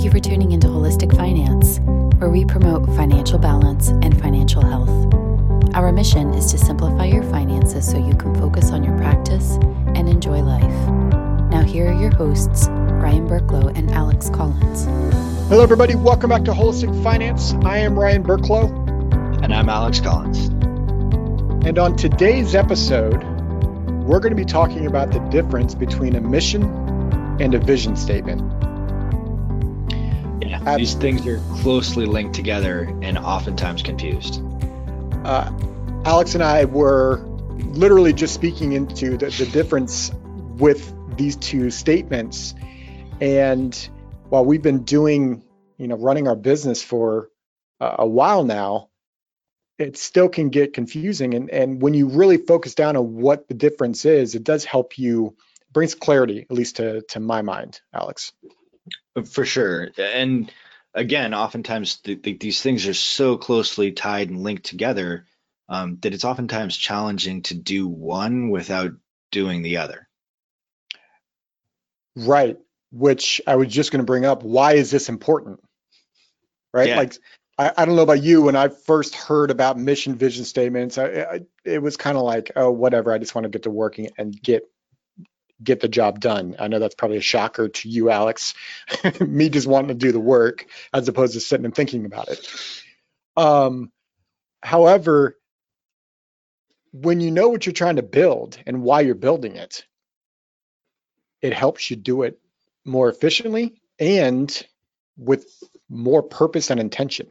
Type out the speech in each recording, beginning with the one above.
Thank you for tuning into Holistic Finance, where we promote financial balance and financial health. Our mission is to simplify your finances so you can focus on your practice and enjoy life. Now, here are your hosts, Ryan Burklow and Alex Collins. Hello, everybody. Welcome back to Holistic Finance. I am Ryan Burklow. And I'm Alex Collins. And on today's episode, we're going to be talking about the difference between a mission and a vision statement. These things are closely linked together and oftentimes confused. Uh, Alex and I were literally just speaking into the, the difference with these two statements. And while we've been doing, you know, running our business for uh, a while now, it still can get confusing. And, and when you really focus down on what the difference is, it does help you, brings clarity, at least to, to my mind, Alex. For sure. And again, oftentimes the, the, these things are so closely tied and linked together um, that it's oftentimes challenging to do one without doing the other. Right. Which I was just going to bring up. Why is this important? Right. Yeah. Like I, I don't know about you. When I first heard about mission vision statements, I, I, it was kind of like, oh, whatever. I just want to get to working and get get the job done. I know that's probably a shocker to you, Alex. Me just wanting to do the work as opposed to sitting and thinking about it. Um, however, when you know what you're trying to build and why you're building it, it helps you do it more efficiently and with more purpose and intention.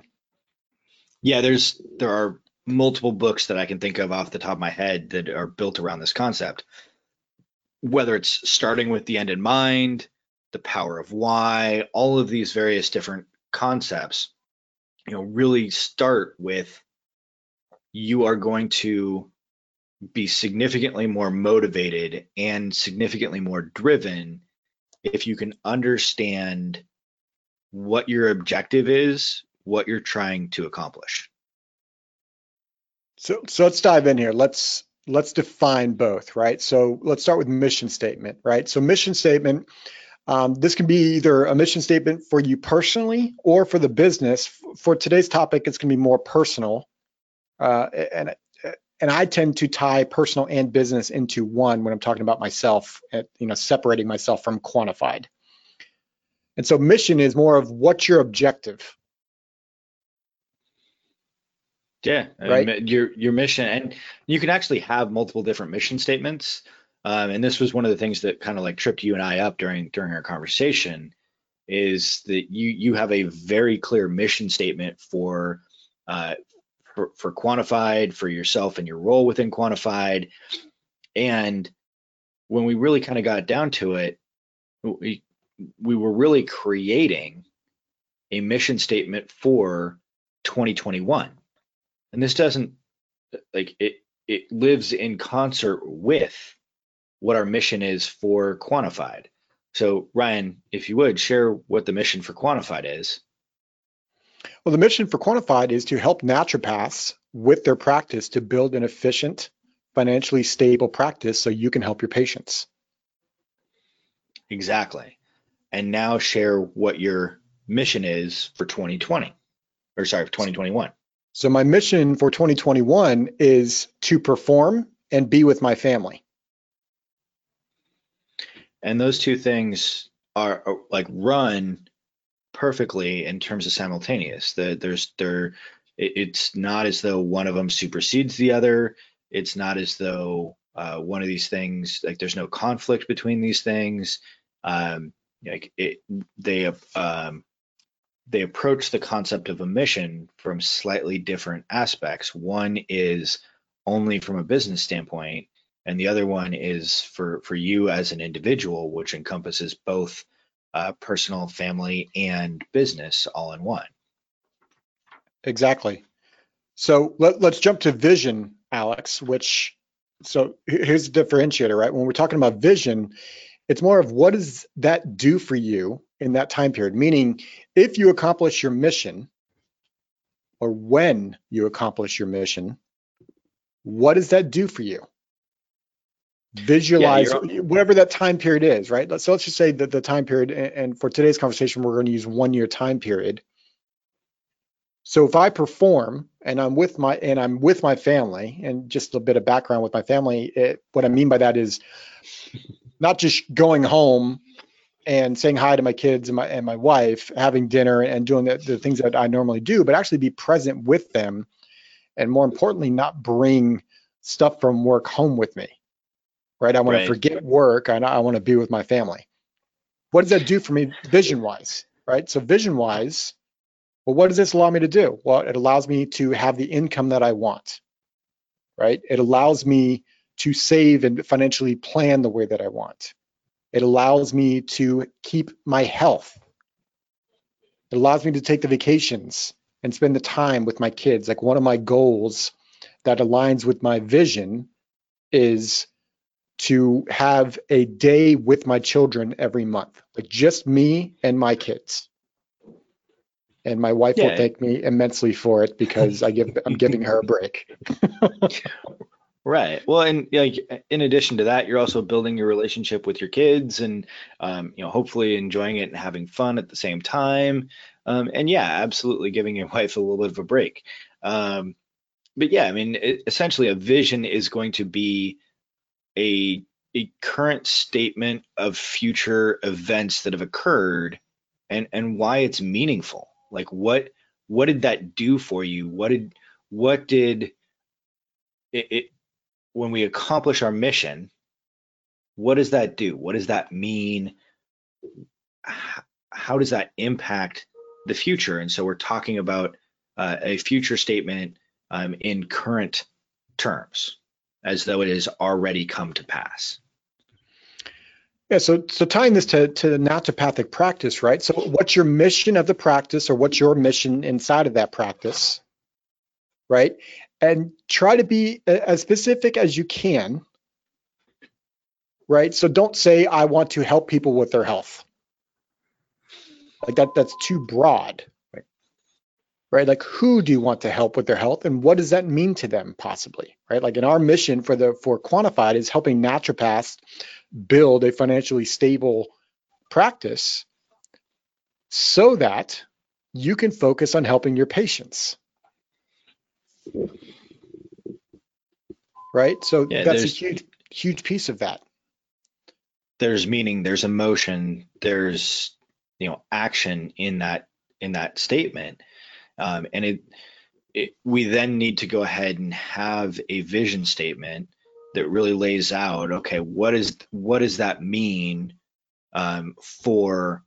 Yeah, there's there are multiple books that I can think of off the top of my head that are built around this concept. Whether it's starting with the end in mind, the power of why, all of these various different concepts, you know, really start with you are going to be significantly more motivated and significantly more driven if you can understand what your objective is what you're trying to accomplish. So, so let's dive in here. Let's let's define both, right? So let's start with mission statement, right? So mission statement, um, this can be either a mission statement for you personally or for the business. For today's topic, it's going to be more personal, uh, and and I tend to tie personal and business into one when I'm talking about myself, you know, separating myself from quantified. And so mission is more of what's your objective, yeah, right. your your mission, and you can actually have multiple different mission statements. Um, and this was one of the things that kind of like tripped you and I up during during our conversation, is that you you have a very clear mission statement for uh, for, for quantified, for yourself and your role within quantified, and when we really kind of got down to it, we we were really creating a mission statement for 2021 and this doesn't like it it lives in concert with what our mission is for quantified. So ryan if you would share what the mission for quantified is. Well the mission for quantified is to help naturopaths with their practice to build an efficient financially stable practice so you can help your patients. Exactly. And now share what your mission is for 2020 or sorry for 2021 so my mission for 2021 is to perform and be with my family. And those two things are, are like run perfectly in terms of simultaneous. The, there's there it's not as though one of them supersedes the other. It's not as though uh, one of these things like there's no conflict between these things. Um, like it, they have um, they approach the concept of a mission from slightly different aspects. One is only from a business standpoint, and the other one is for for you as an individual, which encompasses both uh, personal, family, and business all in one. Exactly. So let, let's jump to vision, Alex. Which so here's the differentiator, right? When we're talking about vision, it's more of what does that do for you in that time period? Meaning, if you accomplish your mission, or when you accomplish your mission, what does that do for you? visualize yeah, whatever that time period is, right? So let's just say that the time period, and for today's conversation, we're going to use one year time period. So if I perform and I'm with my and I'm with my family, and just a bit of background with my family, it, what I mean by that is not just going home and saying hi to my kids and my and my wife, having dinner and doing the, the things that I normally do, but actually be present with them, and more importantly, not bring stuff from work home with me right? I want right. to forget work. I, I want to be with my family. What does that do for me vision wise, right? So vision wise, well, what does this allow me to do? Well, it allows me to have the income that I want, right? It allows me to save and financially plan the way that I want. It allows me to keep my health. It allows me to take the vacations and spend the time with my kids. Like one of my goals that aligns with my vision is to have a day with my children every month, like just me and my kids. And my wife yeah. will thank me immensely for it because I give I'm giving her a break. right. Well, and like in addition to that, you're also building your relationship with your kids, and um, you know, hopefully enjoying it and having fun at the same time. Um, and yeah, absolutely giving your wife a little bit of a break. Um, but yeah, I mean, it, essentially, a vision is going to be a a current statement of future events that have occurred and and why it's meaningful like what what did that do for you what did what did it, it when we accomplish our mission what does that do what does that mean how, does that impact the future and so we're talking about uh, a future statement um, in current terms as though it has already come to pass. Yeah, so so tying this to to naturopathic practice, right? So what's your mission of the practice or what's your mission inside of that practice? Right? And try to be as specific as you can. Right? So don't say I want to help people with their health. Like that that's too broad right? Like who do you want to help with their health and what does that mean to them possibly, right? Like in our mission for the for quantified is helping naturopaths build a financially stable practice so that you can focus on helping your patients. Right? So yeah, that's a huge huge piece of that. There's meaning, there's emotion, there's you know action in that in that statement um, and it, it, we then need to go ahead and have a vision statement that really lays out, okay, what is what does that mean um, for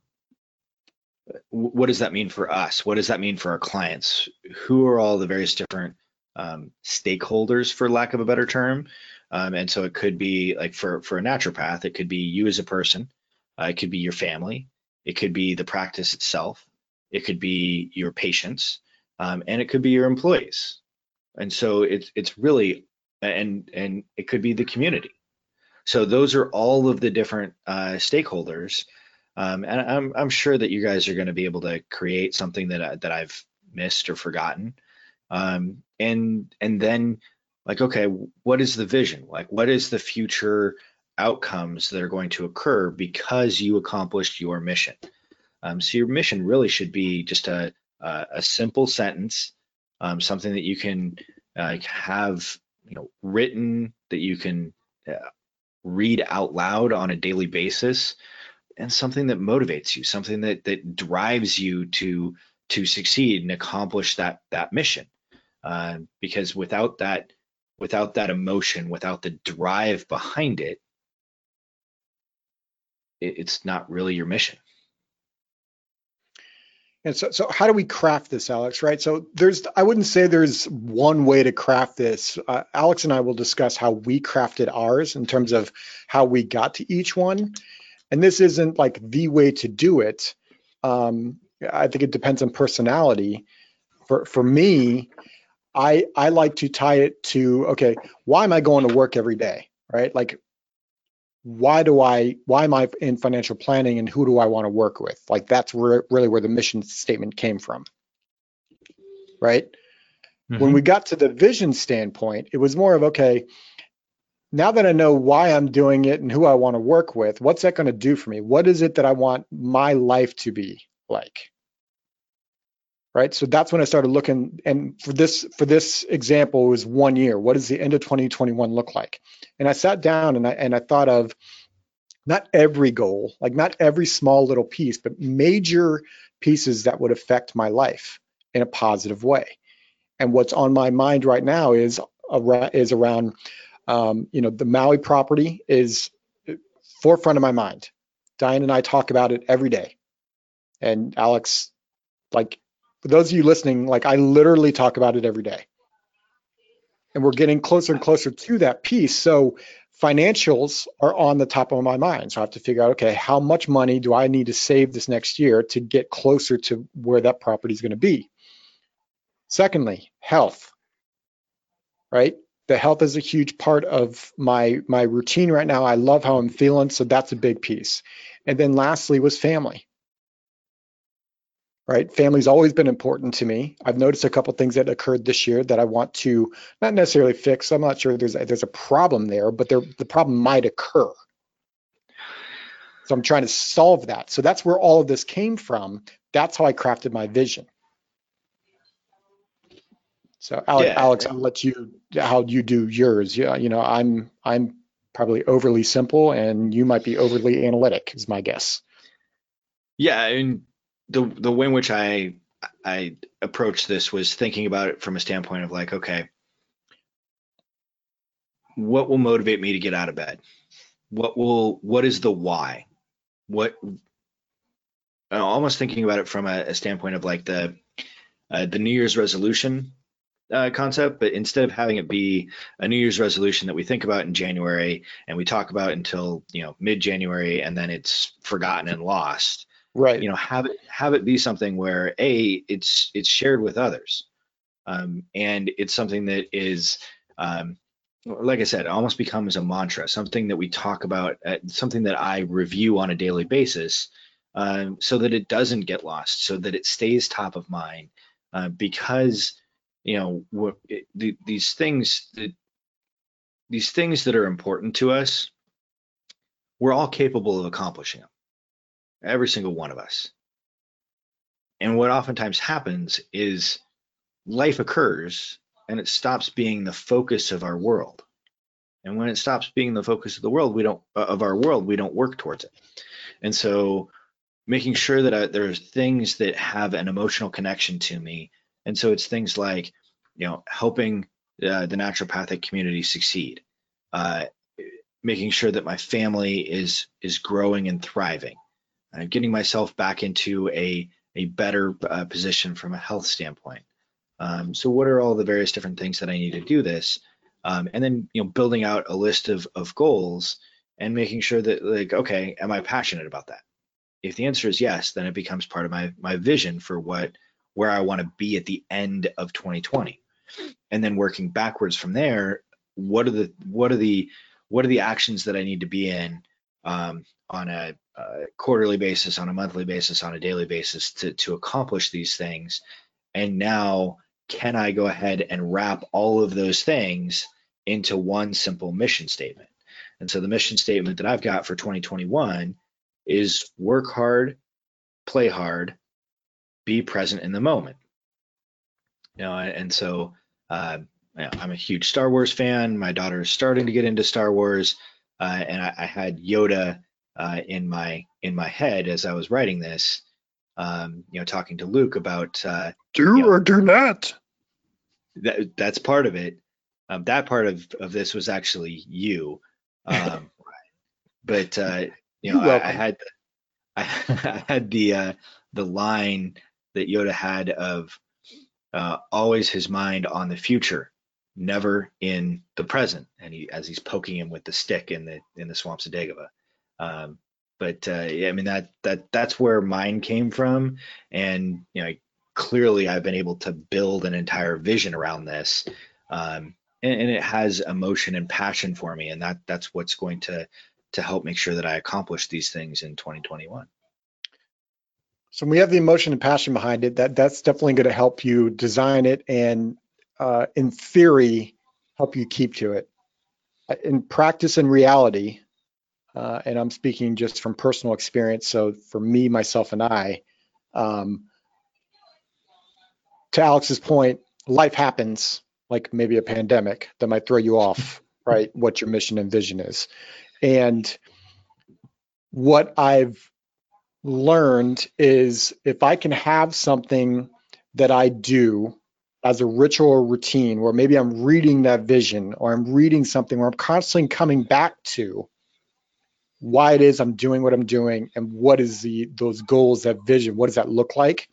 what does that mean for us? What does that mean for our clients? Who are all the various different um, stakeholders, for lack of a better term? Um, and so it could be like for for a naturopath, it could be you as a person, uh, it could be your family, it could be the practice itself, it could be your patients, um, and it could be your employees. And so it's it's really and and it could be the community. So those are all of the different uh, stakeholders, um, and I'm I'm sure that you guys are going to be able to create something that I, that I've missed or forgotten, um, and and then like okay, what is the vision? Like what is the future outcomes that are going to occur because you accomplished your mission? Um, so your mission really should be just a, a, a simple sentence, um, something that you can uh, have you know written that you can uh, read out loud on a daily basis, and something that motivates you, something that that drives you to to succeed and accomplish that that mission. Uh, because without that without that emotion, without the drive behind it, it it's not really your mission. And so, so how do we craft this, Alex? Right. So there's, I wouldn't say there's one way to craft this. Uh, Alex and I will discuss how we crafted ours in terms of how we got to each one. And this isn't like the way to do it. Um, I think it depends on personality. For for me, I I like to tie it to okay, why am I going to work every day? Right. Like why do I why am I in financial planning and who do I want to work with? Like that's where, really where the mission statement came from. Right? Mm-hmm. When we got to the vision standpoint, it was more of okay, now that I know why I'm doing it and who I want to work with, what's that going to do for me? What is it that I want my life to be like? Right. So that's when I started looking. And for this for this example, was one year. What does the end of 2021 look like? And I sat down and I and I thought of not every goal, like not every small little piece, but major pieces that would affect my life in a positive way. And what's on my mind right now is around, is around um, you know, the Maui property is forefront of my mind. Diane and I talk about it every day. And Alex, like for those of you listening, like I literally talk about it every day. And we're getting closer and closer to that piece. So financials are on the top of my mind. So I have to figure out, okay, how much money do I need to save this next year to get closer to where that property is going to be? Secondly, health, right? the health is a huge part of my my routine right now. I love how I'm feeling, so that's a big piece. And then lastly was family. Right? Family's always been important to me. I've noticed a couple things that occurred this year that I want to not necessarily fix. I'm not sure there's a, there's a problem there, but there the problem might occur. So I'm trying to solve that. So that's where all of this came from. That's how I crafted my vision. So Alex, yeah. Alex, I'll let you how you do yours. Yeah, you know, I'm I'm probably overly simple, and you might be overly analytic. Is my guess. Yeah, and the the way in which I I approached this was thinking about it from a standpoint of like, okay, what will motivate me to get out of bed? What will what is the why? What almost thinking about it from a, a standpoint of like the uh, the New Year's resolution uh, concept, but instead of having it be a New Year's resolution that we think about in January and we talk about until you know mid January and then it's forgotten and lost. Right. You know, have it have it be something where a it's it's shared with others, um, and it's something that is. Um, like I said, almost becomes a mantra, something that we talk about, uh, something that I review on a daily basis, um, so that it doesn't get lost, so that it stays top of mind, uh, because you know the, these things that these things that are important to us we're all capable of accomplishing them every single one of us. And what oftentimes happens is life occurs and it stops being the focus of our world. And when it stops being the focus of the world we don't of our world we don't work towards it. And so making sure that I, there are things that have an emotional connection to me. And so it's things like, you know, helping uh, the naturopathic community succeed, uh, making sure that my family is is growing and thriving, uh, getting myself back into a a better uh, position from a health standpoint. Um, so, what are all the various different things that I need to do this? Um, and then, you know, building out a list of of goals and making sure that, like, okay, am I passionate about that? If the answer is yes, then it becomes part of my my vision for what where I want to be at the end of 2020. And then working backwards from there, what are the what are the what are the actions that I need to be in um, on a, a, quarterly basis, on a monthly basis, on a daily basis to to accomplish these things? And now, can I go ahead and wrap all of those things into one simple mission statement? And so the mission statement that I've got for 2021 is work hard, play hard, be present in the moment. You know, and so uh, I'm a huge Star Wars fan. My daughter is starting to get into Star Wars, uh, and I, I, had Yoda uh, in my in my head as I was writing this. Um, you know, talking to Luke about uh, do you know, or do not. That that's part of it. Um, that part of of this was actually you. Um, but uh, you know, I, I, had I, I had the uh, the line that Yoda had of uh, always his mind on the future, never in the present. And he, as he's poking him with the stick in the in the swamps of Dagobah. Um, but uh, yeah, I mean that that that's where mine came from, and you know clearly I've been able to build an entire vision around this, um, and, and it has emotion and passion for me, and that that's what's going to to help make sure that I accomplish these things in 2021. So we have the emotion and passion behind it. That that's definitely going to help you design it and, uh, in theory, help you keep to it. in practice and reality, uh, and I'm speaking just from personal experience. So for me, myself, and I, um, to Alex's point, life happens like maybe a pandemic that might throw you off, right? What your mission and vision is. And what I've learned is if I can have something that I do as a ritual or routine where maybe I'm reading that vision or I'm reading something where I'm constantly coming back to why it is I'm doing what I'm doing and what is the those goals, that vision, what does that look like?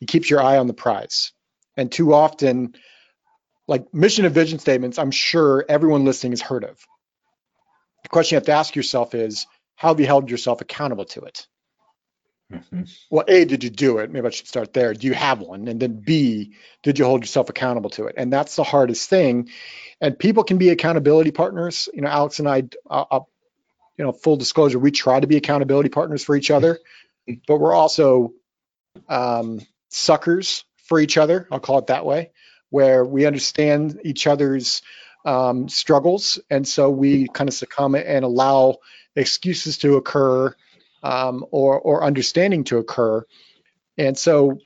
It keeps your eye on the prize. And too often, like mission and vision statements, I'm sure everyone listening has heard of. The question you have to ask yourself is, how have you held yourself accountable to it? Mm-hmm. Well, A, did you do it? Maybe I should start there. Do you have one? And then B, did you hold yourself accountable to it? And that's the hardest thing. And people can be accountability partners. You know, Alex and I, uh, uh you know, full disclosure, we try to be accountability partners for each other, but we're also um, suckers for each other. I'll call it that way, where we understand each other's um, struggles. And so we kind of succumb and allow excuses to occur um, or, or understanding to occur. And so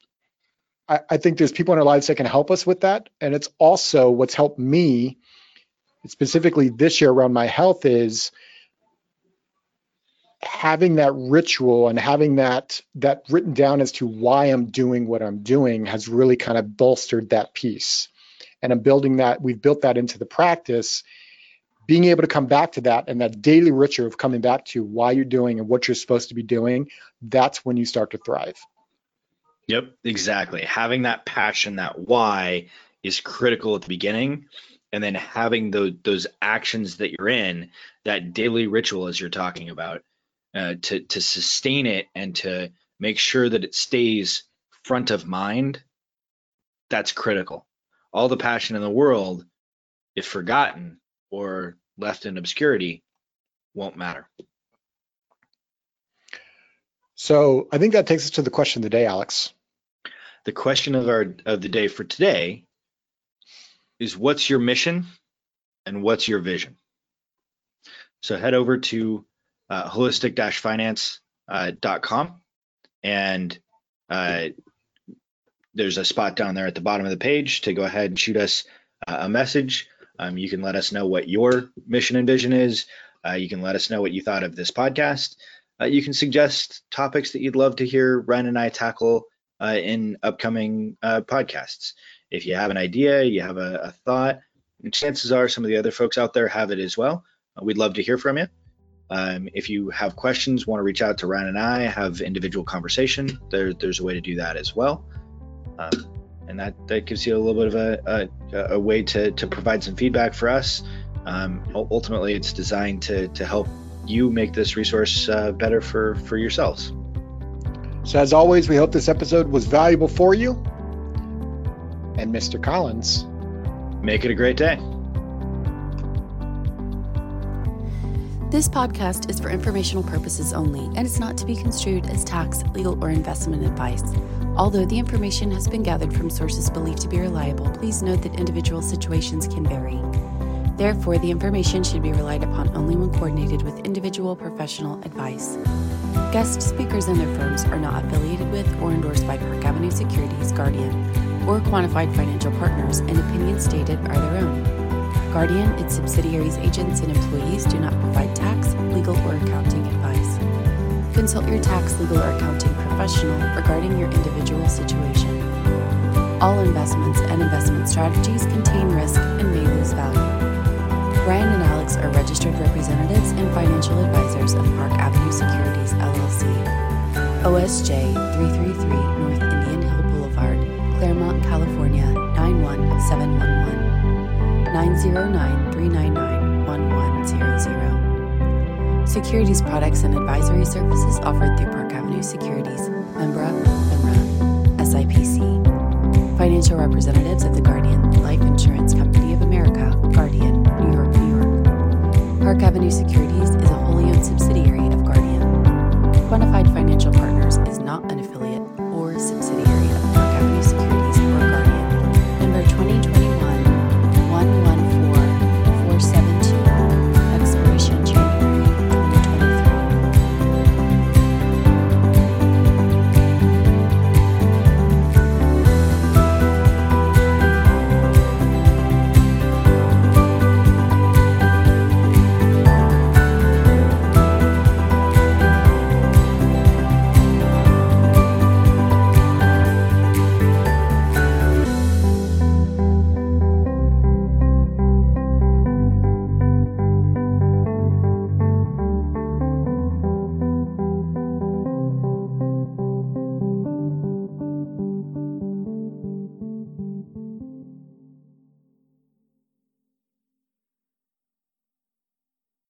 I, I think there's people in our lives that can help us with that. And it's also what's helped me specifically this year around my health is having that ritual and having that that written down as to why I'm doing what I'm doing has really kind of bolstered that piece. And I'm building that, we've built that into the practice being able to come back to that and that daily ritual of coming back to why you're doing and what you're supposed to be doing, that's when you start to thrive. Yep, exactly. Having that passion, that why is critical at the beginning. And then having those, those actions that you're in, that daily ritual, as you're talking about, uh, to, to sustain it and to make sure that it stays front of mind, that's critical. All the passion in the world, if forgotten, or left in obscurity won't matter. So I think that takes us to the question of the day, Alex. The question of our of the day for today is what's your mission and what's your vision? So head over to uh, holistic-finance.com uh, and uh, there's a spot down there at the bottom of the page to go ahead and shoot us uh, a message. Um, you can let us know what your mission and vision is. Uh, you can let us know what you thought of this podcast. Uh, you can suggest topics that you'd love to hear Ryan and I tackle uh, in upcoming uh, podcasts. If you have an idea, you have a, a, thought, chances are some of the other folks out there have it as well. Uh, we'd love to hear from you. Um, if you have questions, want to reach out to Ryan and I, have individual conversation, there, there's a way to do that as well. Um, and that that gives you a little bit of a, a, a way to, to provide some feedback for us. Um, ultimately, it's designed to, to help you make this resource uh, better for, for yourselves. So, as always, we hope this episode was valuable for you. And Mr. Collins, make it a great day. This podcast is for informational purposes only and is not to be construed as tax, legal, or investment advice. Although the information has been gathered from sources believed to be reliable, please note that individual situations can vary. Therefore, the information should be relied upon only when coordinated with individual professional advice. Guest speakers and their firms are not affiliated with or endorsed by Park Avenue Securities, Guardian, or quantified financial partners, and opinions stated are their own. Guardian, its subsidiaries, agents, and employees do not provide tax, legal, or accounting advice. Consult your tax, legal, or accounting professional regarding your individual situation. All investments and investment strategies contain risk and may lose value. Ryan and Alex are registered representatives and financial advisors of Park Avenue Securities LLC. OSJ 333 North Indian Hill Boulevard, Claremont, California 91711. 909 Securities products and advisory services offered through Park Avenue Securities, Membra, FINRA, SIPC. Financial representatives of the Guardian Life Insurance Company of America, Guardian, New York, New York. Park Avenue Securities is a wholly owned subsidiary of Guardian. Quantified Financial Partners is not an